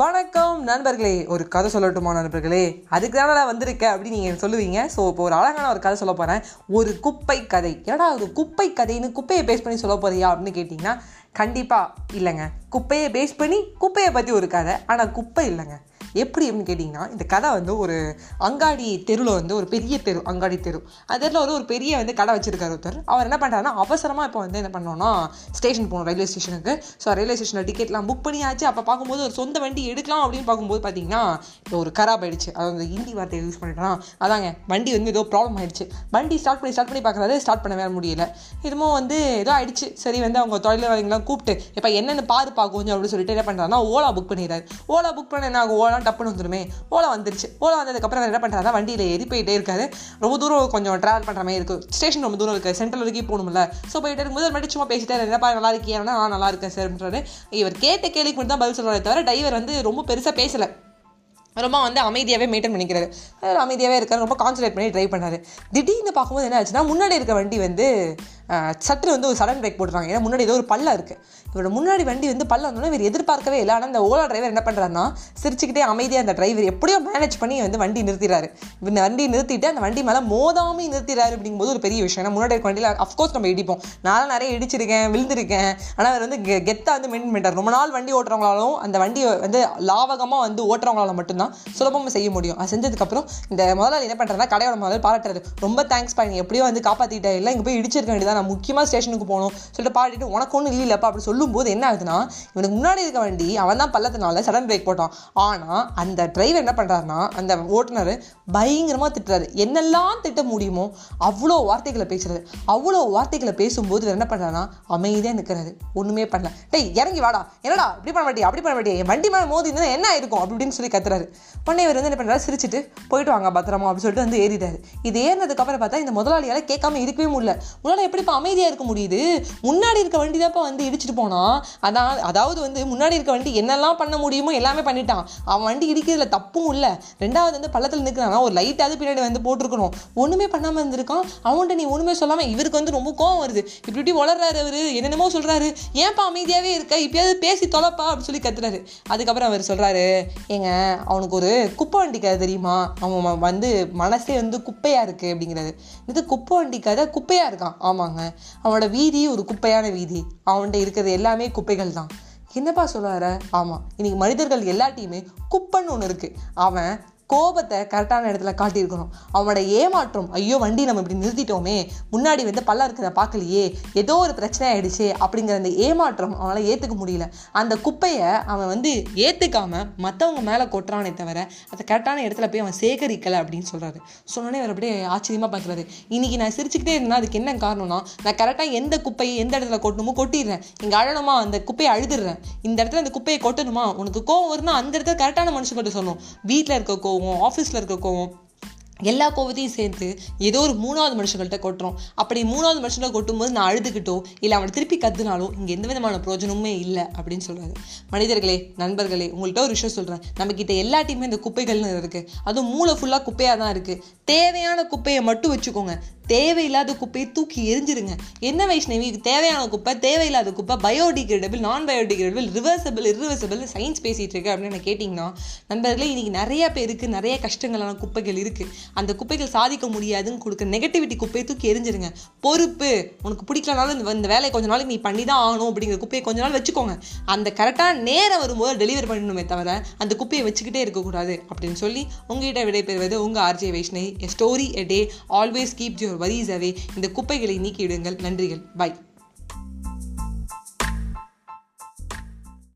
வணக்கம் நண்பர்களே. ஒரு கதை சொல்லட்டுமா நண்பர்களே? அதுக்கு தானே நான் வந்திருக்கேன் அப்படின்னு நீங்கள் சொல்லுவீங்க. ஸோ இப்போ ஒரு அழகான ஒரு கதை சொல்ல போகிறேன் ஒரு குப்பை கதை. ஏடா ஒரு குப்பை கதைன்னு குப்பையை பேஸ் பண்ணி சொல்ல போறியா அப்படின்னு கேட்டிங்கன்னா கண்டிப்பாக இல்லைங்க. குப்பையை பேஸ் பண்ணி குப்பையை பற்றி ஒரு கதை. ஆனால் குப்பை இல்லைங்க. எப்படி அப்படின்னு கேட்டிங்கன்னா இந்த கதை வந்து ஒரு அங்காடி தெருவில் வந்து ஒரு பெரிய தெரு அங்காடி தெரு. அந்த தெருவில் வந்து ஒரு பெரிய வந்து கடை வச்சிருக்காரு ஒருத்தர். அவர் என்ன பண்ணுறாருன்னா அவசரமாக இப்போ வந்து என்ன பண்ணோன்னா ஸ்டேஷன் போகணும் ரயில்வே ஸ்டேஷனுக்கு ஸோ ரயில்வே ஸ்டேஷனில் டிக்கெட்லாம் புக் பண்ணியாச்சு. அப்போ பார்க்கும்போது ஒரு சொந்த வண்டி எடுக்கலாம் அப்படின்னு பார்க்கும்போது பார்த்தீங்கன்னா இப்போ ஒரு கராப் ஆயிடுச்சு அது வந்து ஹிந்தி வார்த்தையை யூஸ் பண்ணிட்டோம்னா அதாங்க வண்டி வந்து ஏதோ ப்ராப்ளம் ஆயிடுச்சு. வண்டி ஸ்டார்ட் பண்ணி ஸ்டார்ட் பண்ணி பார்க்குறாரு ஸ்டார்ட் பண்ணவே முடியல. இதுமோ வந்து ஏதோ ஆயிடுச்சு. சரி வந்து அவங்க தொழிலாளிகள்லாம் கூப்பிட்டு இப்போ என்னென்னு பாரு பார்க்கும் கொஞ்சம் அப்படின்னு சொல்லிட்டு என்ன பண்ணுறாங்கன்னா ஓலா புக் பண்ணிடுறாரு. ஓலா புக் பண்ண என்ன ஆகும்? ஓலா டப்புன்னு வந்துருமே. ஓலா வந்துருச்சு. ஓலா வந்ததுக்கப்புறம் அவர் என்ன பண்ணுறாருன்னா வண்டியில் ஏறி போயிட்டே இருக்காரு. ரொம்ப தூரம் கொஞ்சம் ட்ராவல் பண்ணுற மாதிரி இருக்குது ஸ்டேஷன் ரொம்ப தூரம் இருக்குது சென்ட்ரல் வரைக்கும் போகணும்ல. ஸோ போயிட்டு இருக்கும்போது ஒரு மட்டும் சும்மா பேசிட்டாரு. என்னப்பா நல்லா இருக்கியானா நான் நல்லா இருக்கேன் சார்ன்றாரு இவர் கேட்ட கேள்விக்கு மட்டும் தான் பதில் சொல்கிறாரே தவிர டிரைவர் வந்து ரொம்ப பெருசாக பேசலை. ரொம்ப வந்து அமைதியாகவே மெயின்டைன் பண்ணிக்கிறாரு. அமைதியாகவே இருக்காரு. ரொம்ப கான்சன்ட்ரேட் பண்ணி ட்ரைவ் பண்ணாரு. திடீர்னு பார்க்கும்போது என்ன ஆச்சுன்னா முன்னாடி இருக்க வண்டி வந்து சட்டு வந்து ஒரு சடன் பிரேக் போட்டுறாங்க ஏன்னா முன்னாடி ஏதோ ஒரு பல்ல இருக்குது இவரோட முன்னாடி வண்டி வந்து பல்ல வந்தோடனே இவர் எதிர்பார்க்கவே இல்லை. ஆனால் இந்த ஓலா டிரைவர் என்ன பண்ணுறாருன்னா சிரிச்சுக்கிட்டே அமைதியாக அந்த டிரைவர் எப்படியோ மேனேஜ் பண்ணி வந்து வண்டி நிறுத்திடுறாரு. இவர் வண்டி நிறுத்திட்டு அந்த வண்டி மேலே மோதாமல் நிறுத்திடுறாரு அப்படிங்கும்போது ஒரு பெரிய விஷயம். ஏன்னா முன்னாடி இருக்க வண்டியில் அஃப்கோர்ஸ் நம்ம இடிப்போம். நான் நிறைய இடிச்சிருக்கேன் விழுந்திருக்கேன். ஆனால் அவர் வந்து கெ- வந்து மெயின் பண்ணிட்டார். ரொம்ப நாள் வண்டி ஓட்டுறவங்களாலும் அந்த வண்டியை வந்து லாவகமாக வந்து ஓட்டுறவங்களால மட்டும்தான் சுலபமாக செய்ய முடியும். அது செஞ்சதுக்கப்புறம் இந்த முதலாளி என்ன பண்ணுறாருன்னா கடையோட முதல்ல பாராட்டுறாரு. ரொம்ப தேங்க்ஸ் பண்ணி எப்படியோ வந்து காப்பாற்றிட்டே இல்லை இங்கே போய் இடிச்சிருக்க வேண்டியதான் நான் முக்கியமாக ஸ்டேஷனுக்கு போகணும் சொல்லிட்டு பாடிட்டு உனக்கு ஒன்றும் இல்லைப்பா அப்படி சொல்லும்போது என்ன ஆகுதுன்னா இவனுக்கு முன்னாடி இருக்க வண்டி அவன் தான் பள்ளத்தினால சடன் பிரேக் போட்டான். ஆனால் அந்த டிரைவர் என்ன பண்ணுறாருன்னா அந்த ஓட்டுநர் பயங்கரமாக திட்டுறாரு. என்னெல்லாம் திட்ட முடியுமோ அவ்வளோ வார்த்தைகளை பேசுறாரு. அவ்வளோ வார்த்தைகளை பேசும்போது இவர் என்ன பண்ணுறாருன்னா அமைதியாக நிற்கிறாரு ஒன்றுமே பண்ணல. டேய் இறங்கி வாடா. என்னடா இப்படி பண்ண மாட்டியா அப்படி பண்ண மாட்டியா என் வண்டி மேலே மோதி இருந்தால் என்ன ஆயிருக்கும்? அப்படின்னு சொல்லி கத்துறாரு. உடனே இவர் வந்து என்ன பண்ணுறாரு சிரிச்சிட்டு போயிட்டு வாங்க பத்திரமா அப்படின்னு சொல்லிட்டு வந்து ஏறிட்டாரு இது ஏறினதுக்கப்புறம் பார்த்தா இந்த முதலாளியால் கேட்காம இருக்கவே முடியல. முன்னாடி இப்போ அமைதியாக இருக்க முடியுது. முன்னாடி இருக்க வண்டி தான்ப்பா வந்து இடிச்சிட்டு போனான் அதான் அதாவது வந்து முன்னாடி இருக்க வண்டி என்னெல்லாம் பண்ண முடியுமோ எல்லாமே பண்ணிட்டான். அவன் வண்டி இடிக்கிறதுல தப்பும் இல்லை. ரெண்டாவது வந்து பள்ளத்தில் நிற்கிறான் ஒரு லைட்டாவது பின்னாடி வந்து போட்டிருக்கணும். ஒன்றுமே பண்ணாமல் இருந்திருக்கான். அவன்கிட்ட நீ ஒன்றுமே சொல்லாமல் இவருக்கு வந்து ரொம்ப கோவம் வருது. இப்படி இப்படி வளர்றாரு அவர். என்னென்னமோ சொல்கிறாரு ஏன்ப்பா அமைதியாகவே இருக்க? இப்பயாவது பேசி தொலைப்பா அப்படின்னு சொல்லி கத்துறாரு. அதுக்கப்புறம் அவர் சொல்கிறாரு ஏங்க அவனுக்கு ஒரு குப்பை வண்டி கதை தெரியுமா? அவன் வந்து மனசே வந்து குப்பையாக இருக்குது அப்படிங்கிறது இது குப்பை வண்டி கதை குப்பையாக இருக்கான். ஆமாங்க. அவனோட வீதி ஒரு குப்பையான வீதி. அவன்கிட்ட இருக்கிறது எல்லாமே குப்பைகள் தான் என்னப்பா சொல்றாரு ஆமாம் இன்னைக்கு மனிதர்கள் எல்லாட்டையுமே குப்பைன்னு ஒன்று இருக்குது அவன் கோபத்தை கரெக்டான இடத்துல காட்டியிருக்கணும். அவனோட ஏமாற்றம் ஐயோ வண்டி நம்ம இப்படி நிறுத்திட்டோமே முன்னாடி வந்து பள்ளம் இருக்கிறத பார்க்கலையே ஏதோ ஒரு பிரச்சனை ஆயிடுச்சு அப்படிங்கிற அந்த ஏமாற்றம் அவனால் ஏற்றுக்க முடியல. அந்த குப்பையை அவன் வந்து ஏற்றுக்காம மற்றவங்க மேலே கொட்டுறானே தவிர அதை கரெக்டான இடத்துல போய் அவன் சேகரிக்கலை அப்படின்னு சொல்கிறாரு சொன்னோடனே அவர் அப்படியே ஆச்சரியமாக பார்க்குறாரு. இன்னைக்கு நான் சிரிச்சுக்கிட்டே இருந்தால் அதுக்கு என்ன காரணம்னா நான் கரெக்டாக எந்த குப்பையை எந்த இடத்துல கொட்டணுமோ கொட்டிடுறேன். இங்கே அழணுமா? அந்த குப்பையை அழுதுடுறேன். இந்த இடத்துல அந்த குப்பையை கொட்டணுமா? உனக்கு கோவம் வருதுன்னா அந்த இடத்துல கரெக்டான மனுஷங்கிட்ட சொல்லணும். வீட்டில் இருக்க கோவம் ஆஃபீஸில் இருக்க கோவம் எல்லா கோவத்தையும் சேர்த்து ஏதோ ஒரு மூணாவது மனுஷங்கள்ட்ட கொட்டுறோம். அப்படி மூணாவது மனுஷங்களை கொட்டும்போது நான் அழுதுகிட்டோ இல்லை அவனை திருப்பி கத்துனாலும் இங்கே எந்த விதமான பிரயோஜனமுமே இல்லை அப்படின்னு சொல்கிறாரு மனிதர்களே நண்பர்களே உங்கள்கிட்ட ஒரு விஷயம் சொல்கிறேன் நம்மக்கிட்ட எல்லாத்தையுமே இந்த குப்பைகள்னு இருக்குது அதுவும் மூளை ஃபுல்லாக குப்பையாக தான் இருக்குது தேவையான குப்பையை மட்டும் வச்சுக்கோங்க. தேவையில்லாத குப்பையை தூக்கி எரிஞ்சிருங்க. என்ன வைஷ்ணவி? தேவையான குப்பை தேவையில்லாத குப்பை பயோடிகிரேடபிள் நான் பயோடிகிரேடபிள் ரிவர்சபிள் இரிவர்சபிள் சயின்ஸ் பேசிகிட்டு இருக்கு அப்படின்னு என்ன கேட்டிங்கன்னா நண்பர்களே இன்னைக்கு நிறைய பேருக்கு நிறைய கஷ்டங்களான குப்பைகள் இருக்குது அந்த குப்பைகள் சாதிக்க முடியாதுன்னு கொடுக்குற நெகட்டிவிட்டி குப்பையை தூக்கி எரிஞ்சிருங்க. பொறுப்பு. உனக்கு பிடிக்கலனாலும் இந்த வேலையை கொஞ்ச நாளைக்கு நீ பண்ணி தான் ஆகணும் அப்படிங்கிற குப்பையை கொஞ்ச நாள் வச்சுக்கோங்க. அந்த கரெக்டாக நேரம் வரும்போது டெலிவரி பண்ணணுமே தவிர அந்த குப்பையை வச்சுக்கிட்டே இருக்கக்கூடாது அப்படின்னு சொல்லி உங்ககிட்ட விடைபெறுவது உங்கள் RJ Vaishnavi. A story a day always keep your worries away இந்த குப்பைகளை நீக்கிவிடுங்கள். நன்றிகள். பை.